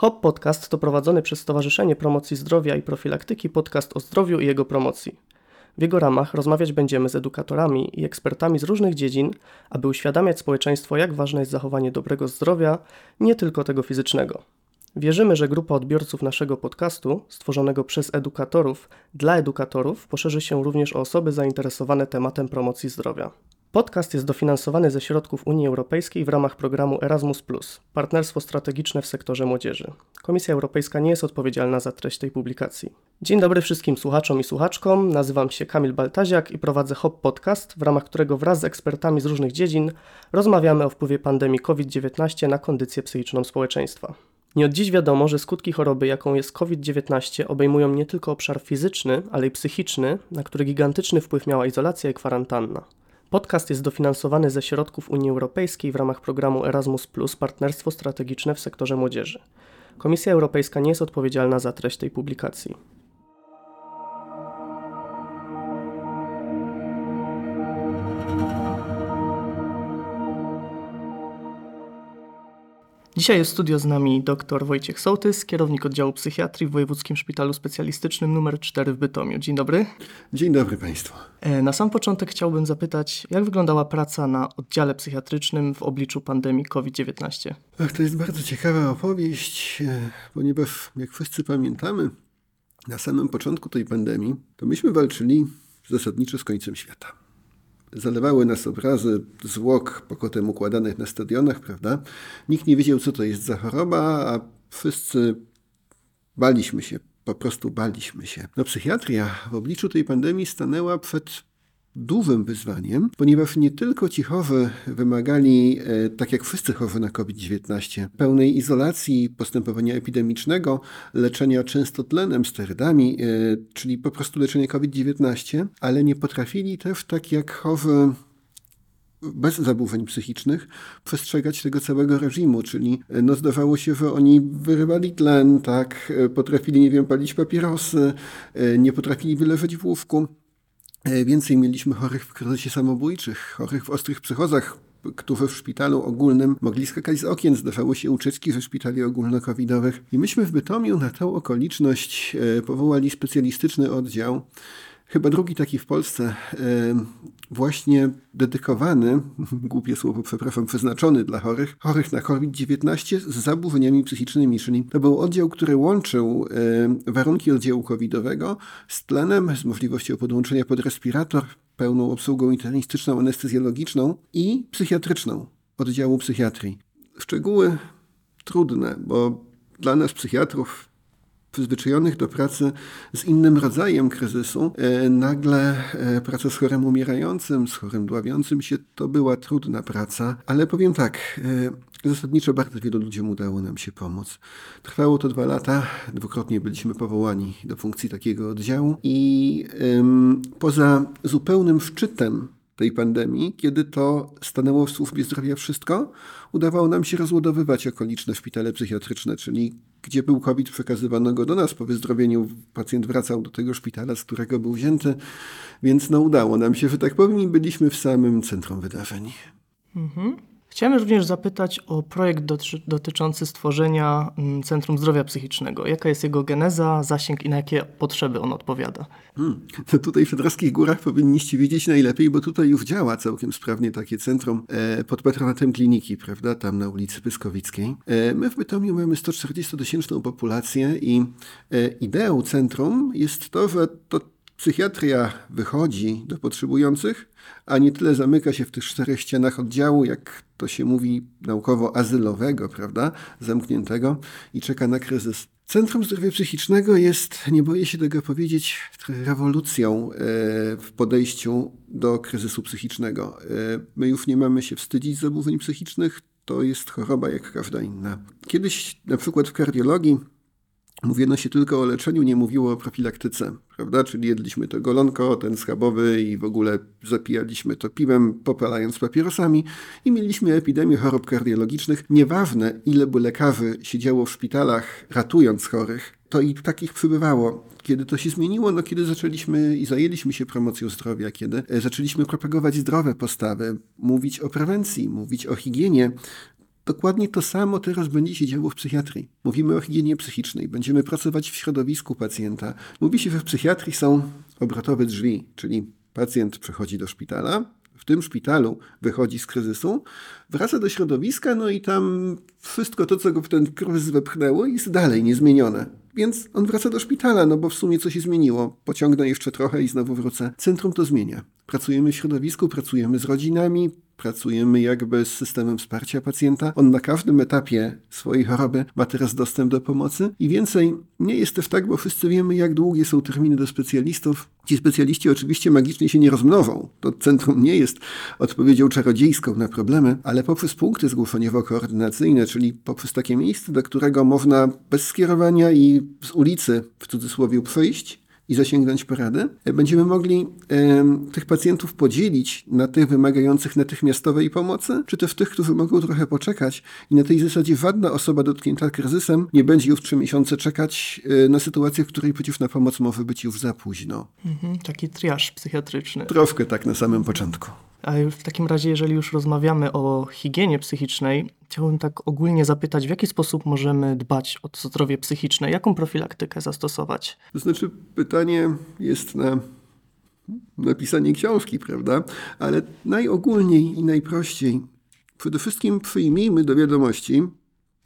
HOP Podcast to prowadzony przez Stowarzyszenie Promocji Zdrowia i Profilaktyki podcast o zdrowiu i jego promocji. W jego ramach rozmawiać będziemy z edukatorami i ekspertami z różnych dziedzin, aby uświadamiać społeczeństwo, jak ważne jest zachowanie dobrego zdrowia, nie tylko tego fizycznego. Wierzymy, że grupa odbiorców naszego podcastu, stworzonego przez edukatorów dla edukatorów, poszerzy się również o osoby zainteresowane tematem promocji zdrowia. Podcast jest dofinansowany ze środków Unii Europejskiej w ramach programu Erasmus, Partnerstwo strategiczne w sektorze młodzieży. Komisja Europejska nie jest odpowiedzialna za treść tej publikacji. Dzień dobry wszystkim słuchaczom i słuchaczkom. Nazywam się Kamil Baltaziak i prowadzę HOP Podcast, w ramach którego wraz z ekspertami z różnych dziedzin rozmawiamy o wpływie pandemii COVID-19 na kondycję psychiczną społeczeństwa. Nie od dziś wiadomo, że skutki choroby, jaką jest COVID-19, obejmują nie tylko obszar fizyczny, ale i psychiczny, na który gigantyczny wpływ miała izolacja i kwarantanna. Podcast jest dofinansowany ze środków Unii Europejskiej w ramach programu Erasmus Partnerstwo strategiczne w sektorze młodzieży. Komisja Europejska nie jest odpowiedzialna za treść tej publikacji. Dzisiaj jest w studio z nami dr Wojciech Sołtys, kierownik oddziału psychiatrii w Wojewódzkim Szpitalu Specjalistycznym nr 4 w Bytomiu. Dzień dobry. Dzień dobry Państwu. E, na sam początek chciałbym zapytać, jak wyglądała praca na oddziale psychiatrycznym w obliczu pandemii COVID-19? Ach, to jest bardzo ciekawa opowieść, e, ponieważ jak wszyscy pamiętamy, na samym początku tej pandemii to myśmy walczyli zasadniczo z końcem świata zalewały nas obrazy zwłok pokotem układanych na stadionach, prawda? Nikt nie wiedział, co to jest za choroba, a wszyscy baliśmy się, po prostu baliśmy się. No psychiatria w obliczu tej pandemii stanęła przed dużym wyzwaniem, ponieważ nie tylko ci chorzy wymagali, e, tak jak wszyscy chorzy na COVID-19, pełnej izolacji, postępowania epidemicznego, leczenia często tlenem, sterydami, e, czyli po prostu leczenia COVID-19, ale nie potrafili też, tak jak chorzy bez zaburzeń psychicznych przestrzegać tego całego reżimu, czyli e, no zdawało się, że oni wyrywali tlen, tak, potrafili, nie wiem, palić papierosy, nie potrafili wyleżeć w łóżku. E, więcej mieliśmy chorych w kryzysie samobójczych, chorych w ostrych psychozach, którzy w szpitalu ogólnym mogli skakać z okien, zdawały się ucieczki ze szpitali ogólnokowidowych. I myśmy w Bytomiu na tę okoliczność e, powołali specjalistyczny oddział, chyba drugi taki w Polsce, właśnie dedykowany, głupie słowo, przepraszam, przeznaczony dla chorych, chorych na COVID-19 z zaburzeniami psychicznymi, czyli to był oddział, który łączył warunki oddziału covidowego z tlenem, z możliwością podłączenia pod respirator, pełną obsługą internistyczną, anestezjologiczną i psychiatryczną oddziału psychiatrii. Szczegóły trudne, bo dla nas psychiatrów przyzwyczajonych do pracy z innym rodzajem kryzysu, e, nagle e, praca z chorym umierającym, z chorym dławiącym się, to była trudna praca, ale powiem tak, e, zasadniczo bardzo wielu ludziom udało nam się pomóc. Trwało to dwa lata, dwukrotnie byliśmy powołani do funkcji takiego oddziału. I ym, poza zupełnym szczytem tej pandemii, kiedy to stanęło w służbie zdrowia wszystko, udawało nam się rozładowywać okoliczne szpitale psychiatryczne, czyli gdzie był COVID, przekazywano go do nas. Po wyzdrowieniu pacjent wracał do tego szpitala, z którego był wzięty, więc no udało nam się, że tak powiem, byliśmy w samym centrum wydarzeń. Mhm. Chciałem również zapytać o projekt dotyczący stworzenia mm, Centrum Zdrowia Psychicznego. Jaka jest jego geneza, zasięg i na jakie potrzeby on odpowiada? Hmm. To tutaj w Szydrawskich Górach powinniście wiedzieć najlepiej, bo tutaj już działa całkiem sprawnie takie centrum e, pod patronatem kliniki, prawda, tam na ulicy Pyskowickiej. E, my w Bytomiu mamy 140-tysięczną populację i e, ideą centrum jest to, że to psychiatria wychodzi do potrzebujących, a nie tyle zamyka się w tych czterech ścianach oddziału, jak to się mówi naukowo azylowego, prawda, zamkniętego i czeka na kryzys. Centrum Zdrowia Psychicznego jest, nie boję się tego powiedzieć, rewolucją e, w podejściu do kryzysu psychicznego. E, my już nie mamy się wstydzić zaburzeń psychicznych, to jest choroba jak każda inna. Kiedyś na przykład w kardiologii Mówiono się tylko o leczeniu, nie mówiło o profilaktyce, prawda? Czyli jedliśmy to golonko, ten schabowy i w ogóle zapijaliśmy to piwem, popalając papierosami i mieliśmy epidemię chorób kardiologicznych. Nieważne, ile by lekarzy siedziało w szpitalach ratując chorych, to i takich przybywało. Kiedy to się zmieniło? No kiedy zaczęliśmy i zajęliśmy się promocją zdrowia, kiedy zaczęliśmy propagować zdrowe postawy, mówić o prewencji, mówić o higienie, Dokładnie to samo teraz będzie się działo w psychiatrii. Mówimy o higienie psychicznej, będziemy pracować w środowisku pacjenta. Mówi się, że w psychiatrii są obrotowe drzwi, czyli pacjent przechodzi do szpitala, w tym szpitalu wychodzi z kryzysu, wraca do środowiska, no i tam wszystko to, co go w ten kryzys wepchnęło, jest dalej niezmienione. Więc on wraca do szpitala, no bo w sumie coś się zmieniło. Pociągnę jeszcze trochę i znowu wrócę. Centrum to zmienia. Pracujemy w środowisku, pracujemy z rodzinami, pracujemy jakby z systemem wsparcia pacjenta. On na każdym etapie swojej choroby ma teraz dostęp do pomocy i więcej nie jest też tak, bo wszyscy wiemy, jak długie są terminy do specjalistów. Ci specjaliści oczywiście magicznie się nie rozmnożą. To centrum nie jest odpowiedzią czarodziejską na problemy, ale poprzez punkty zgłoszeniowo-koordynacyjne, czyli poprzez takie miejsce, do którego można bez skierowania i z ulicy w cudzysłowie przyjść, i zasięgnąć porady, będziemy mogli e, tych pacjentów podzielić na tych wymagających natychmiastowej pomocy, czy też tych, którzy mogą trochę poczekać i na tej zasadzie żadna osoba dotknięta kryzysem nie będzie już trzy miesiące czekać e, na sytuację, w której przecież na pomoc może być już za późno. Mhm, taki triaż psychiatryczny. Troszkę tak na samym początku. A w takim razie, jeżeli już rozmawiamy o higienie psychicznej, chciałbym tak ogólnie zapytać, w jaki sposób możemy dbać o zdrowie psychiczne? Jaką profilaktykę zastosować? To znaczy, pytanie jest na napisanie książki, prawda? Ale najogólniej i najprościej. Przede wszystkim przyjmijmy do wiadomości,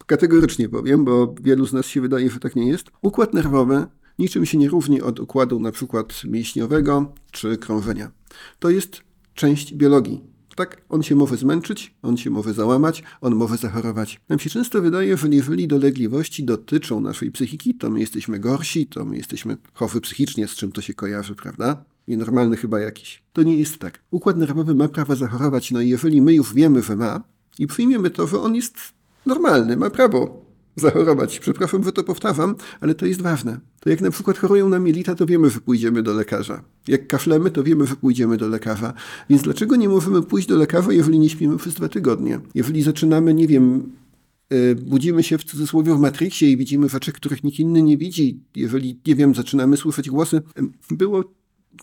kategorycznie powiem, bo wielu z nas się wydaje, że tak nie jest, układ nerwowy niczym się nie różni od układu na przykład mięśniowego czy krążenia. To jest część biologii. Tak, on się może zmęczyć, on się może załamać, on może zachorować. Nam się często wydaje, że jeżeli dolegliwości dotyczą naszej psychiki, to my jesteśmy gorsi, to my jesteśmy chorzy psychicznie, z czym to się kojarzy, prawda? Nienormalny chyba jakiś. To nie jest tak. Układ nerwowy ma prawo zachorować, no i jeżeli my już wiemy, że ma i przyjmiemy to, że on jest normalny, ma prawo zachorować. Przepraszam, że to powtarzam, ale to jest ważne. To jak na przykład chorują na mielita, to wiemy, że pójdziemy do lekarza. Jak kaszlemy, to wiemy, że pójdziemy do lekarza. Więc dlaczego nie możemy pójść do lekarza, jeżeli nie śpimy przez dwa tygodnie? Jeżeli zaczynamy, nie wiem, e, budzimy się w cudzysłowie w Matrixie i widzimy rzeczy, których nikt inny nie widzi. Jeżeli, nie wiem, zaczynamy słyszeć głosy. Było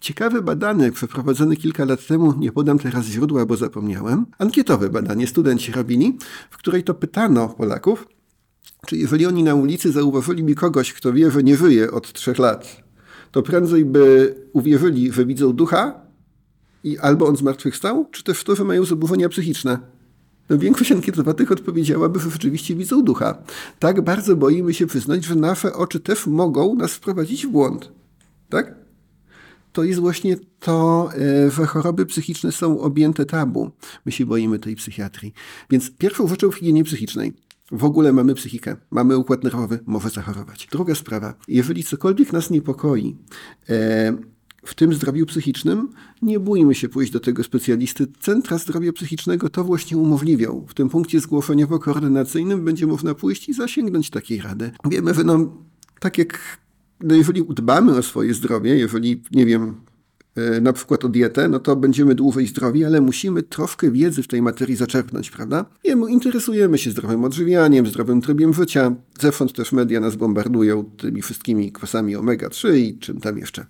ciekawe badanie przeprowadzone kilka lat temu, nie podam teraz źródła, bo zapomniałem. Ankietowe badanie studenci robili, w której to pytano Polaków, czy jeżeli oni na ulicy zauważyli mi kogoś, kto wie, że nie żyje od trzech lat, to prędzej by uwierzyli, że widzą ducha i albo on zmartwychwstał, czy też to, że mają zaburzenia psychiczne. No, większość ankietowanych odpowiedziałaby, że rzeczywiście widzą ducha. Tak bardzo boimy się przyznać, że nasze oczy też mogą nas wprowadzić w błąd. Tak? To jest właśnie to, e, że choroby psychiczne są objęte tabu. My się boimy tej psychiatrii. Więc pierwszą rzeczą w higienie psychicznej w ogóle mamy psychikę, mamy układ nerwowy, może zachorować. Druga sprawa, jeżeli cokolwiek nas niepokoi, e, w tym zdrowiu psychicznym, nie bójmy się pójść do tego specjalisty. Centra zdrowia psychicznego to właśnie umożliwią. W tym punkcie zgłoszeniowo-koordynacyjnym będzie można pójść i zasięgnąć takiej rady. Wiemy, że no, tak jak no jeżeli dbamy o swoje zdrowie, jeżeli, nie wiem, na przykład o dietę, no to będziemy dłużej zdrowi, ale musimy troszkę wiedzy w tej materii zaczerpnąć, prawda? Wiemy, interesujemy się zdrowym odżywianiem, zdrowym trybiem życia. Zewsząd też media nas bombardują tymi wszystkimi kwasami omega-3 i czym tam jeszcze.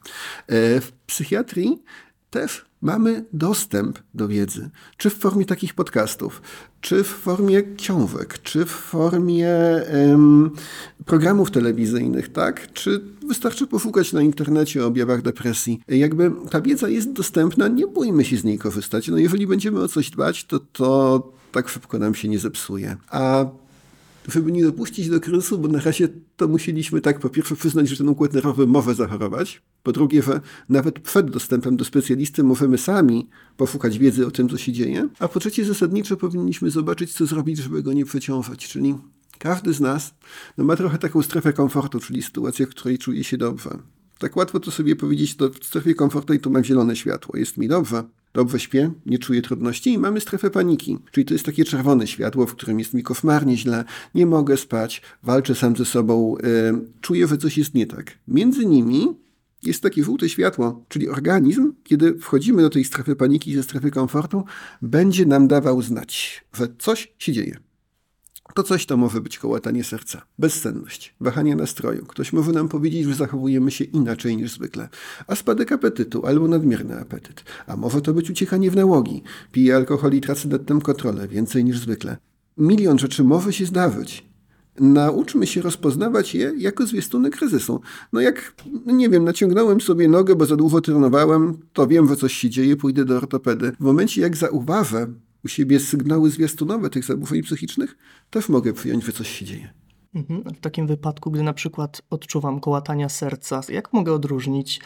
E, w psychiatrii też mamy dostęp do wiedzy, czy w formie takich podcastów, czy w formie książek, czy w formie programów telewizyjnych, tak? Czy wystarczy poszukać na internecie o objawach depresji. Jakby ta wiedza jest dostępna, nie bójmy się z niej korzystać. No jeżeli będziemy o coś dbać, to to tak szybko nam się nie zepsuje. A żeby nie dopuścić do kryzysu, bo na razie to musieliśmy tak po pierwsze przyznać, że ten układ nerwowy może zachorować, po drugie, że nawet przed dostępem do specjalisty możemy sami poszukać wiedzy o tym, co się dzieje, a po trzecie zasadniczo powinniśmy zobaczyć, co zrobić, żeby go nie przeciążać, czyli każdy z nas no, ma trochę taką strefę komfortu, czyli sytuację, w której czuje się dobrze. Tak łatwo to sobie powiedzieć, to w strefie komfortu i tu mam zielone światło, jest mi dobrze, dobrze śpię, nie czuję trudności i mamy strefę paniki. Czyli to jest takie czerwone światło, w którym jest mi koszmarnie źle, nie mogę spać, walczę sam ze sobą, yy, czuję, że coś jest nie tak. Między nimi jest takie żółte światło, czyli organizm, kiedy wchodzimy do tej strefy paniki, ze strefy komfortu, będzie nam dawał znać, że coś się dzieje. To coś to może być kołatanie serca, bezsenność, wahanie nastroju. Ktoś może nam powiedzieć, że zachowujemy się inaczej niż zwykle, a spadek apetytu albo nadmierny apetyt. A może to być uciekanie w nałogi, pije alkohol i tracę nad tym kontrolę więcej niż zwykle. milion rzeczy może się zdarzyć. Nauczmy się rozpoznawać je jako zwiastuny kryzysu. No jak, nie wiem, naciągnąłem sobie nogę, bo za długo trenowałem, to wiem, że coś się dzieje, pójdę do ortopedy. W momencie, jak zauważę u siebie sygnały zwiastunowe tych zaburzeń psychicznych, też mogę przyjąć, że coś się dzieje. Mhm. W takim wypadku, gdy na przykład odczuwam kołatania serca, jak mogę odróżnić,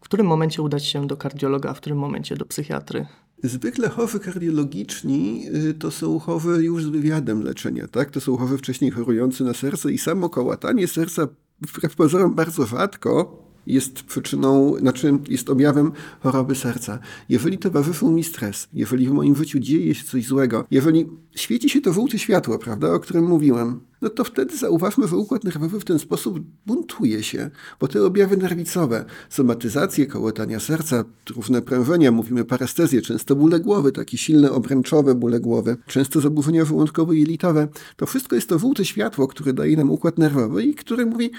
w którym momencie udać się do kardiologa, a w którym momencie do psychiatry? Zwykle chowy kardiologiczni y, to są chowy już z wywiadem leczenia, tak? To są chowy wcześniej chorujący na serce i samo kołatanie serca wbrew pozorom bardzo rzadko jest przyczyną, znaczy jest objawem choroby serca. Jeżeli towarzyszył mi stres, jeżeli w moim życiu dzieje się coś złego, jeżeli świeci się to żółte światło, prawda, o którym mówiłem, no to wtedy zauważmy, że układ nerwowy w ten sposób buntuje się, bo te objawy nerwicowe, somatyzacje, kołotania serca, różne prężenia, mówimy parestezję, często bóle głowy, takie silne obręczowe bóle głowy, często zaburzenia żołądkowo-jelitowe, to wszystko jest to żółte światło, które daje nam układ nerwowy i które mówi,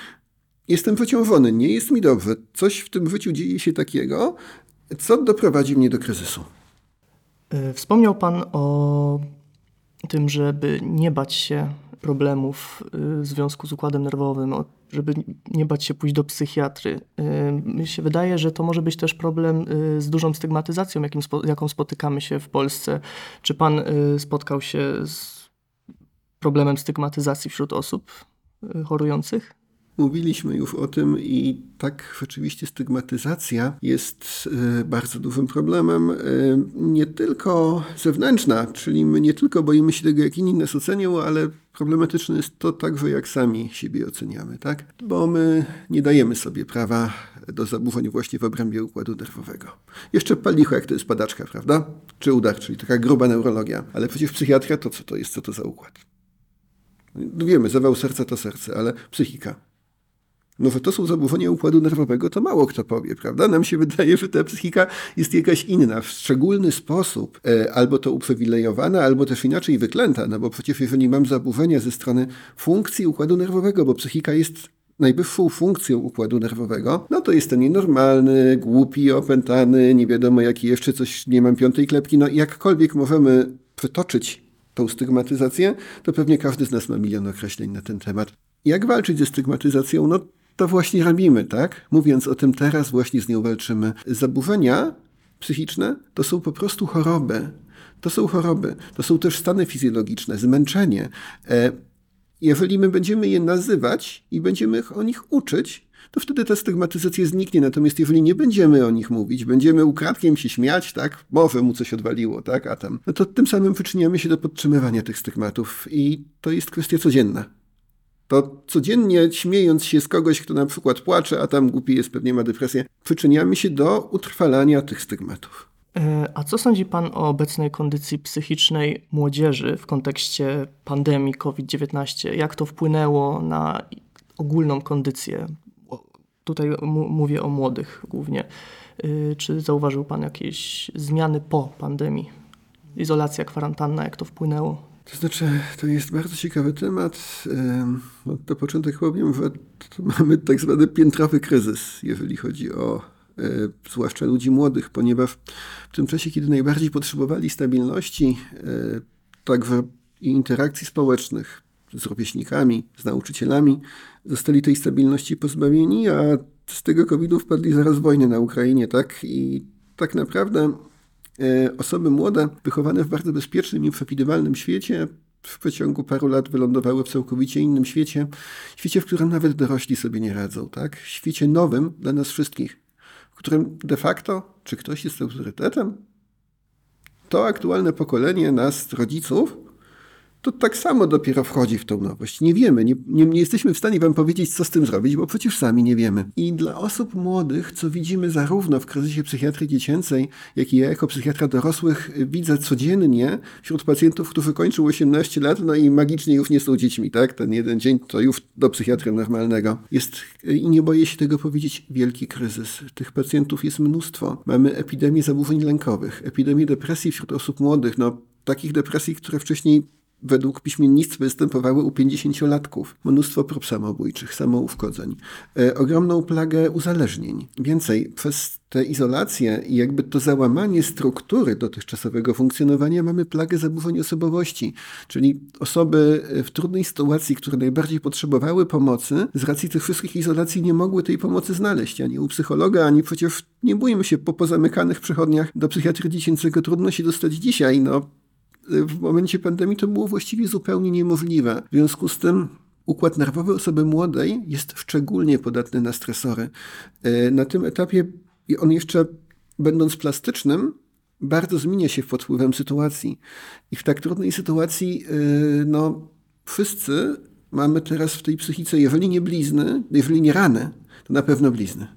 Jestem wyciążony, nie jest mi dobrze. Coś w tym życiu dzieje się takiego, co doprowadzi mnie do kryzysu. E, wspomniał Pan o tym, żeby nie bać się problemów e, w związku z układem nerwowym, żeby nie bać się pójść do psychiatry. E, mi się wydaje, że to może być też problem z dużą stygmatyzacją, jakim, jaką spotykamy się w Polsce. Czy Pan spotkał się z problemem stygmatyzacji wśród osób chorujących? Mówiliśmy już o tym i tak rzeczywiście stygmatyzacja jest e, bardzo dużym problemem, e, nie tylko zewnętrzna, czyli my nie tylko boimy się tego, jak inni nas ocenią, ale problematyczne jest to także, jak sami siebie oceniamy, tak? Bo my nie dajemy sobie prawa do zaburzeń właśnie w obrębie układu nerwowego. Jeszcze palicho, jak to jest padaczka, prawda? Czy udar, czyli taka gruba neurologia. Ale przecież psychiatria to co to jest, co to za układ? Wiemy, zawał serca to serce, ale psychika no że to są zaburzenia układu nerwowego, to mało kto powie, prawda? Nam się wydaje, że ta psychika jest jakaś inna, w szczególny sposób, e, albo to uprzywilejowana, albo też inaczej wyklęta, no bo przecież jeżeli mam zaburzenia ze strony funkcji układu nerwowego, bo psychika jest najwyższą funkcją układu nerwowego, no to jestem nienormalny, głupi, opętany, nie wiadomo jaki jeszcze coś, nie mam piątej klepki, no jakkolwiek możemy przytoczyć tą stygmatyzację, to pewnie każdy z nas ma milion określeń na ten temat. Jak walczyć ze stygmatyzacją? No to właśnie robimy, tak? Mówiąc o tym teraz, właśnie z nią walczymy. Zaburzenia psychiczne to są po prostu choroby. To są choroby, to są też stany fizjologiczne, zmęczenie. E, jeżeli my będziemy je nazywać i będziemy o nich uczyć, to wtedy ta stygmatyzacja zniknie. Natomiast jeżeli nie będziemy o nich mówić, będziemy ukradkiem się śmiać, tak, może mu coś odwaliło, tak, a tam, no to tym samym przyczyniamy się do podtrzymywania tych stygmatów i to jest kwestia codzienna to codziennie śmiejąc się z kogoś, kto na przykład płacze, a tam głupi jest, pewnie ma depresję, przyczyniamy się do utrwalania tych stygmatów. E, a co sądzi Pan o obecnej kondycji psychicznej młodzieży w kontekście pandemii COVID-19? Jak to wpłynęło na ogólną kondycję? Tutaj mówię o młodych głównie. E, czy zauważył Pan jakieś zmiany po pandemii? Izolacja, kwarantanna, jak to wpłynęło? To znaczy, to jest bardzo ciekawy temat. No, to początek powiem, że mamy tak zwany piętrowy kryzys, jeżeli chodzi o e, zwłaszcza ludzi młodych, ponieważ w tym czasie, kiedy najbardziej potrzebowali stabilności, e, także i interakcji społecznych z rówieśnikami, z nauczycielami, zostali tej stabilności pozbawieni, a z tego COVID-u wpadli zaraz wojny na Ukrainie, tak? I tak naprawdę osoby młode, wychowane w bardzo bezpiecznym i przewidywalnym świecie, w przeciągu paru lat wylądowały w całkowicie innym świecie, świecie, w którym nawet dorośli sobie nie radzą, tak? Świecie nowym dla nas wszystkich, w którym de facto, czy ktoś jest autorytetem? To aktualne pokolenie nas, rodziców, to tak samo dopiero wchodzi w tą nowość. Nie wiemy, nie, nie, nie, jesteśmy w stanie wam powiedzieć, co z tym zrobić, bo przecież sami nie wiemy. I dla osób młodych, co widzimy zarówno w kryzysie psychiatrii dziecięcej, jak i ja jako psychiatra dorosłych widzę codziennie wśród pacjentów, którzy kończą 18 lat, no i magicznie już nie są dziećmi, tak? Ten jeden dzień to już do psychiatry normalnego. Jest, i nie boję się tego powiedzieć, wielki kryzys. Tych pacjentów jest mnóstwo. Mamy epidemię zaburzeń lękowych, epidemię depresji wśród osób młodych, no takich depresji, które wcześniej według piśmiennictwa występowały u 50-latków. Mnóstwo prób samobójczych, samouszkodzeń. E, ogromną plagę uzależnień. Więcej, przez tę izolację i jakby to załamanie struktury dotychczasowego funkcjonowania mamy plagę zaburzeń osobowości, czyli osoby w trudnej sytuacji, które najbardziej potrzebowały pomocy, z racji tych wszystkich izolacji nie mogły tej pomocy znaleźć, ani u psychologa, ani przecież nie bójmy się, po pozamykanych przechodniach do psychiatry dziecięcego trudno się dostać dzisiaj, no w momencie pandemii to było właściwie zupełnie niemożliwe. W związku z tym układ nerwowy osoby młodej jest szczególnie podatny na stresory. E, na tym etapie on jeszcze, będąc plastycznym, bardzo zmienia się pod wpływem sytuacji. I w tak trudnej sytuacji, e, no, wszyscy mamy teraz w tej psychice, jeżeli nie blizny, jeżeli nie rany, to na pewno blizny.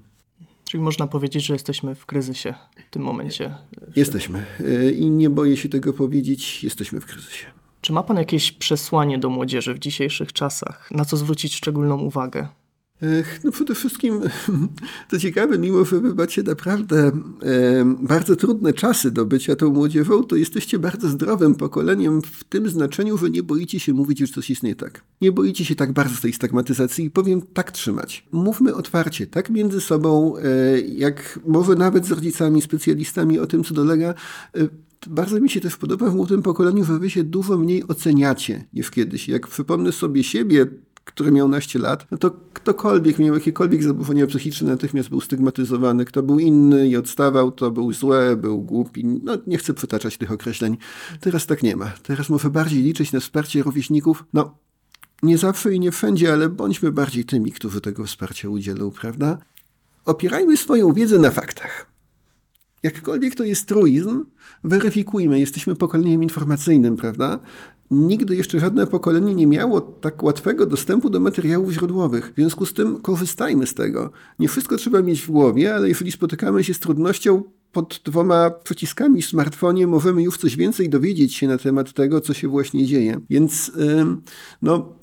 Czyli można powiedzieć, że jesteśmy w kryzysie w tym momencie. Jesteśmy. E, I nie boję się tego powiedzieć, jesteśmy w kryzysie. Czy ma Pan jakieś przesłanie do młodzieży w dzisiejszych czasach? Na co zwrócić szczególną uwagę? No przede wszystkim, to ciekawe, mimo że wy macie naprawdę bardzo trudne czasy do bycia tą młodzieżą, to jesteście bardzo zdrowym pokoleniem w tym znaczeniu, że nie boicie się mówić, że coś jest nie tak. Nie boicie się tak bardzo tej stagmatyzacji i powiem tak trzymać. Mówmy otwarcie, tak między sobą, e, jak może nawet z rodzicami, specjalistami o tym, co dolega. E, bardzo mi się też podoba w młodym pokoleniu, że wy się dużo mniej oceniacie niż kiedyś. Jak przypomnę sobie siebie, który miał naście lat, no to ktokolwiek miał jakiekolwiek zaburzenia psychiczne, natychmiast był stygmatyzowany. Kto był inny i odstawał, to był złe, był głupi. No nie chcę przytaczać tych określeń. Teraz tak nie ma. Teraz muszę bardziej liczyć na wsparcie rówieśników. No, nie zawsze i nie wszędzie, ale bądźmy bardziej tymi, którzy tego wsparcia udzielą, prawda? Opierajmy swoją wiedzę na faktach. Jakkolwiek to jest truizm, weryfikujmy. Jesteśmy pokoleniem informacyjnym, prawda? Nigdy jeszcze żadne pokolenie nie miało tak łatwego dostępu do materiałów źródłowych. W związku z tym korzystajmy z tego. Nie wszystko trzeba mieć w głowie, ale jeżeli spotykamy się z trudnością, pod dwoma przyciskami w smartfonie możemy już coś więcej dowiedzieć się na temat tego, co się właśnie dzieje. Więc no,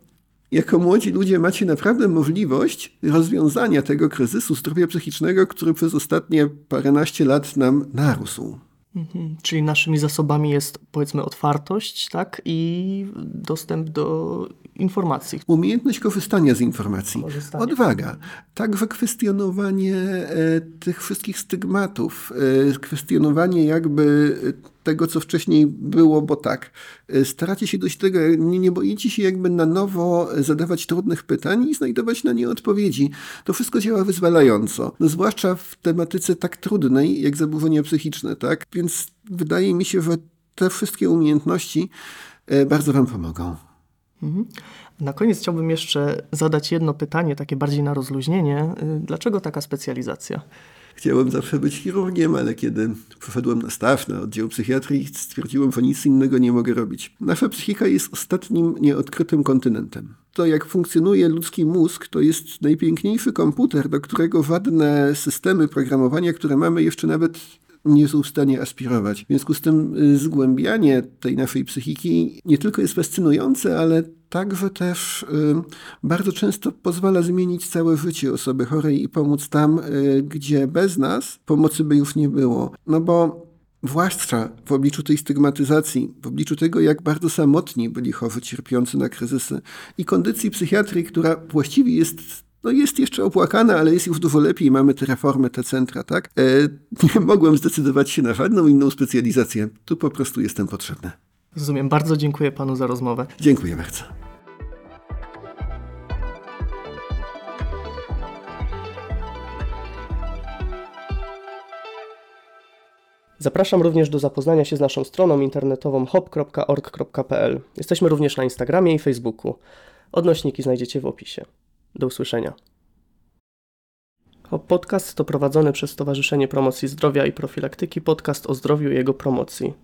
jako młodzi ludzie macie naprawdę możliwość rozwiązania tego kryzysu zdrowia psychicznego, który przez ostatnie paręnaście lat nam narósł. Mhm. Czyli naszymi zasobami jest powiedzmy otwartość, tak? I dostęp do informacji. Umiejętność korzystania z informacji. Korzystanie. Odwaga. Także kwestionowanie e, tych wszystkich stygmatów, e, kwestionowanie jakby tego, co wcześniej było, bo tak. E, staracie się dojść do tego, nie, nie boicie się jakby na nowo zadawać trudnych pytań i znajdować na nie odpowiedzi. To wszystko działa wyzwalająco. No, zwłaszcza w tematyce tak trudnej, jak zaburzenia psychiczne, tak? Więc wydaje mi się, że te wszystkie umiejętności bardzo Wam pomogą. Mhm. Na koniec chciałbym jeszcze zadać jedno pytanie, takie bardziej na rozluźnienie. Y, dlaczego taka specjalizacja? Chciałem zawsze być chirurgiem, ale kiedy poszedłem na staw, na oddział psychiatrii, stwierdziłem, że nic innego nie mogę robić. Nasza psychika jest ostatnim nieodkrytym kontynentem. To, jak funkcjonuje ludzki mózg, to jest najpiękniejszy komputer, do którego żadne systemy programowania, które mamy, jeszcze nawet nie są w stanie aspirować. W związku z tym y, zgłębianie tej naszej psychiki nie tylko jest fascynujące, ale także też y, bardzo często pozwala zmienić całe życie osoby chorej i pomóc tam, y, gdzie bez nas pomocy by już nie było. No bo zwłaszcza w obliczu tej stygmatyzacji, w obliczu tego, jak bardzo samotni byli chorzy cierpiący na kryzysy i kondycji psychiatrii, która właściwie jest no jest jeszcze opłakana, ale jest już dużo lepiej. Mamy te reformy, te centra, tak? E, nie mogłem zdecydować się na żadną inną specjalizację. Tu po prostu jestem potrzebny. Rozumiem. Bardzo dziękuję panu za rozmowę. Dziękuję bardzo. Zapraszam również do zapoznania się z naszą stroną internetową hop.org.pl. Jesteśmy również na Instagramie i Facebooku. Odnośniki znajdziecie w opisie. Do usłyszenia. Podcast to prowadzony przez Stowarzyszenie Promocji Zdrowia i Profilaktyki podcast o zdrowiu i jego promocji.